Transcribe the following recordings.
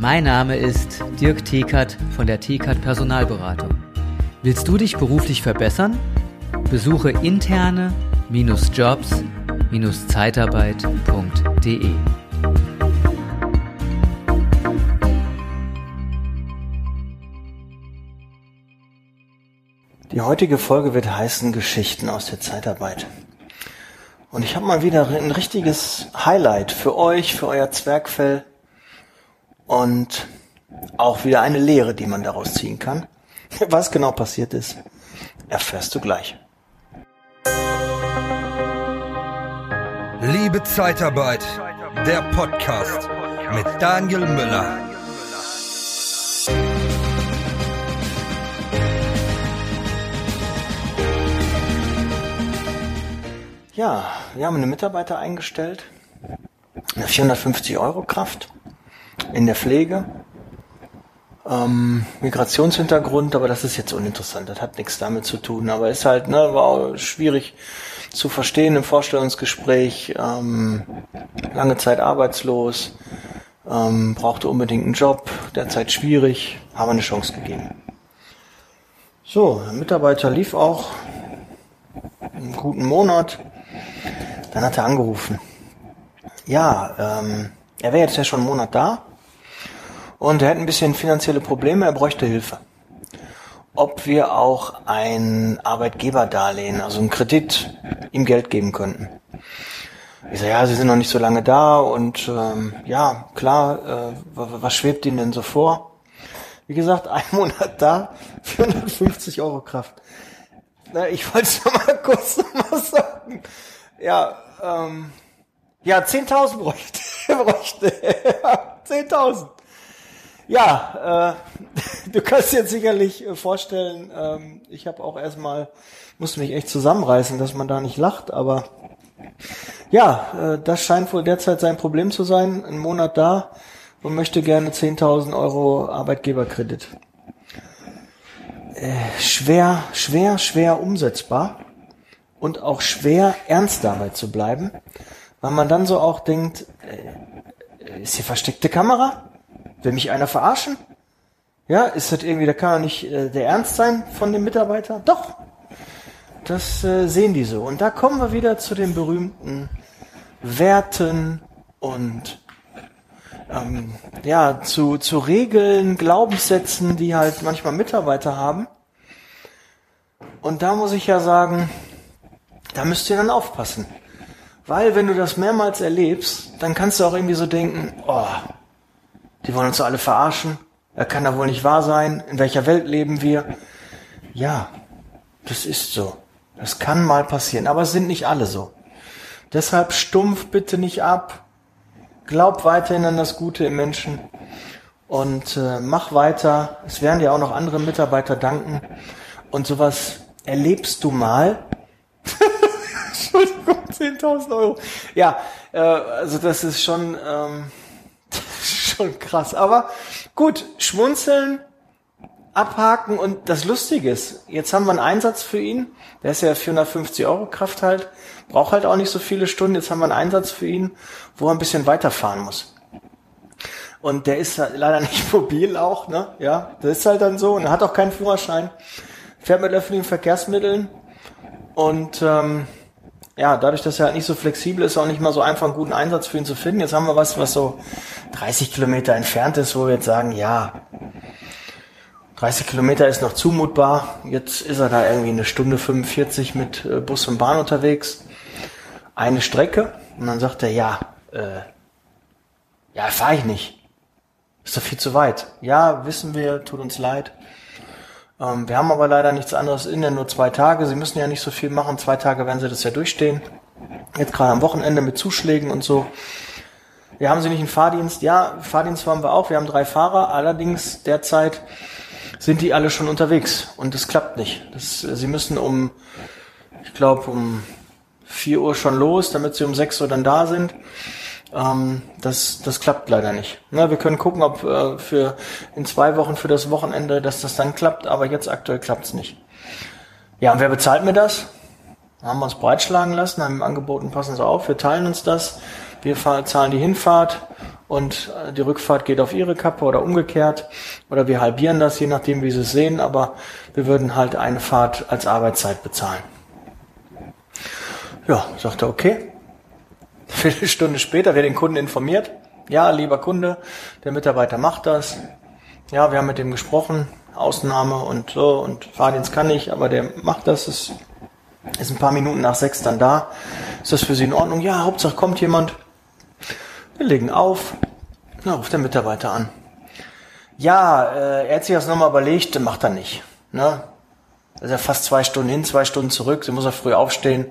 Mein Name ist Dirk Thekert von der Thekert Personalberatung. Willst du dich beruflich verbessern? Besuche interne-jobs-zeitarbeit.de. Die heutige Folge wird heißen Geschichten aus der Zeitarbeit. Und ich habe mal wieder ein richtiges Highlight für euch, für euer Zwergfell und auch wieder eine Lehre, die man daraus ziehen kann. Was genau passiert ist, erfährst du gleich. Liebe Zeitarbeit, der Podcast mit Daniel Müller. Ja, wir haben eine Mitarbeiter eingestellt, eine 450 Euro Kraft in der Pflege, ähm, Migrationshintergrund, aber das ist jetzt uninteressant, das hat nichts damit zu tun, aber ist halt, ne, war schwierig zu verstehen im Vorstellungsgespräch, ähm, lange Zeit arbeitslos, ähm, brauchte unbedingt einen Job, derzeit schwierig, haben eine Chance gegeben. So, der Mitarbeiter lief auch einen guten Monat, dann hat er angerufen. Ja, ähm, er wäre jetzt ja schon einen Monat da und er hat ein bisschen finanzielle Probleme, er bräuchte Hilfe. Ob wir auch ein Arbeitgeberdarlehen, also einen Kredit, ihm Geld geben könnten. Ich sage, ja, Sie sind noch nicht so lange da und ähm, ja, klar, äh, was schwebt Ihnen denn so vor? Wie gesagt, ein Monat da, 450 Euro Kraft. Na, ich wollte es mal kurz nochmal sagen. Ja, ähm, ja, 10.000 bräuchte, bräuchte 10.000. Ja, äh, du kannst dir jetzt sicherlich äh, vorstellen, ähm, ich habe auch erstmal, musste mich echt zusammenreißen, dass man da nicht lacht, aber ja, äh, das scheint wohl derzeit sein Problem zu sein. Ein Monat da und möchte gerne 10.000 Euro Arbeitgeberkredit. Äh, schwer, schwer, schwer umsetzbar und auch schwer ernst dabei zu bleiben, weil man dann so auch denkt, äh, ist hier versteckte Kamera? Will mich einer verarschen? Ja, ist das irgendwie, da kann doch nicht äh, der Ernst sein von dem Mitarbeiter? Doch, das äh, sehen die so. Und da kommen wir wieder zu den berühmten Werten und ähm, ja, zu, zu Regeln, Glaubenssätzen, die halt manchmal Mitarbeiter haben. Und da muss ich ja sagen, da müsst ihr dann aufpassen. Weil wenn du das mehrmals erlebst, dann kannst du auch irgendwie so denken, oh, die wollen uns so alle verarschen. Er kann da wohl nicht wahr sein. In welcher Welt leben wir? Ja, das ist so. Das kann mal passieren, aber es sind nicht alle so. Deshalb stumpf bitte nicht ab. Glaub weiterhin an das Gute im Menschen und äh, mach weiter. Es werden dir auch noch andere Mitarbeiter danken. Und sowas erlebst du mal. Entschuldigung, 10.000 Euro. Ja, äh, also das ist schon, ähm, schon krass. Aber gut, schmunzeln, abhaken und das Lustige ist, jetzt haben wir einen Einsatz für ihn. Der ist ja 450 Euro Kraft halt, braucht halt auch nicht so viele Stunden. Jetzt haben wir einen Einsatz für ihn, wo er ein bisschen weiterfahren muss. Und der ist halt leider nicht mobil auch, ne? Ja, das ist halt dann so. Und er hat auch keinen Führerschein. Fährt mit öffentlichen Verkehrsmitteln. Und ähm, ja, dadurch, dass er halt nicht so flexibel ist, auch nicht mal so einfach einen guten Einsatz für ihn zu finden. Jetzt haben wir was, was so 30 Kilometer entfernt ist, wo wir jetzt sagen, ja, 30 Kilometer ist noch zumutbar. Jetzt ist er da irgendwie eine Stunde 45 mit äh, Bus und Bahn unterwegs. Eine Strecke. Und dann sagt er, ja, äh, ja, fahre ich nicht. Ist doch viel zu weit. Ja, wissen wir, tut uns leid. Ähm, wir haben aber leider nichts anderes in, denn nur zwei Tage. Sie müssen ja nicht so viel machen. Zwei Tage werden Sie das ja durchstehen. Jetzt gerade am Wochenende mit Zuschlägen und so. Wir haben Sie nicht einen Fahrdienst? Ja, Fahrdienst haben wir auch. Wir haben drei Fahrer. Allerdings derzeit sind die alle schon unterwegs und es klappt nicht. Das, sie müssen um, ich glaube, um vier Uhr schon los, damit sie um sechs Uhr dann da sind. Ähm, das, das klappt leider nicht. Na, wir können gucken, ob äh, für in zwei Wochen für das Wochenende, dass das dann klappt, aber jetzt aktuell klappt's nicht. Ja, und wer bezahlt mir das? Haben wir uns breitschlagen lassen, haben angeboten, passen Sie auf, wir teilen uns das, wir zahlen die Hinfahrt und äh, die Rückfahrt geht auf ihre Kappe oder umgekehrt. Oder wir halbieren das, je nachdem, wie sie es sehen, aber wir würden halt eine Fahrt als Arbeitszeit bezahlen. Ja, sagte okay. Viertelstunde später wird den Kunden informiert. Ja, lieber Kunde, der Mitarbeiter macht das. Ja, wir haben mit dem gesprochen, Ausnahme und so und Fahrdienst kann ich, aber der macht das, ist, ist ein paar Minuten nach sechs dann da. Ist das für Sie in Ordnung? Ja, Hauptsache kommt jemand. Wir legen auf. Na, ruft der Mitarbeiter an. Ja, äh, er hat sich das nochmal überlegt, macht er nicht. Ne? Ja fast zwei Stunden hin, zwei Stunden zurück. Sie muss er früh aufstehen.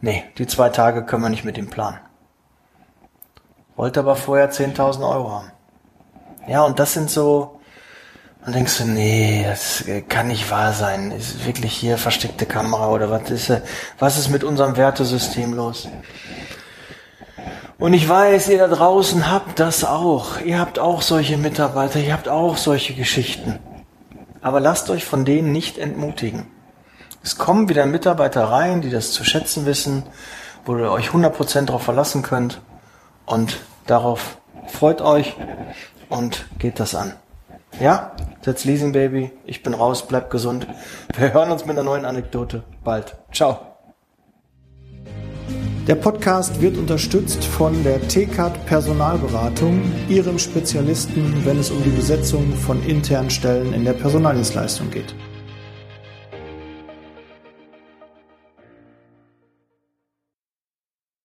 Nee, die zwei Tage können wir nicht mit ihm planen. Wollte aber vorher 10.000 Euro haben. Ja, und das sind so, dann denkst du, nee, das kann nicht wahr sein. Ist wirklich hier versteckte Kamera oder was ist, was ist mit unserem Wertesystem los? Und ich weiß, ihr da draußen habt das auch. Ihr habt auch solche Mitarbeiter, ihr habt auch solche Geschichten. Aber lasst euch von denen nicht entmutigen. Es kommen wieder Mitarbeiter rein, die das zu schätzen wissen, wo ihr euch 100% darauf verlassen könnt. Und darauf freut euch und geht das an. Ja, that's Leasing Baby. Ich bin raus, bleibt gesund. Wir hören uns mit einer neuen Anekdote bald. Ciao. Der Podcast wird unterstützt von der TCAT Personalberatung, ihrem Spezialisten, wenn es um die Besetzung von internen Stellen in der Personaldienstleistung geht.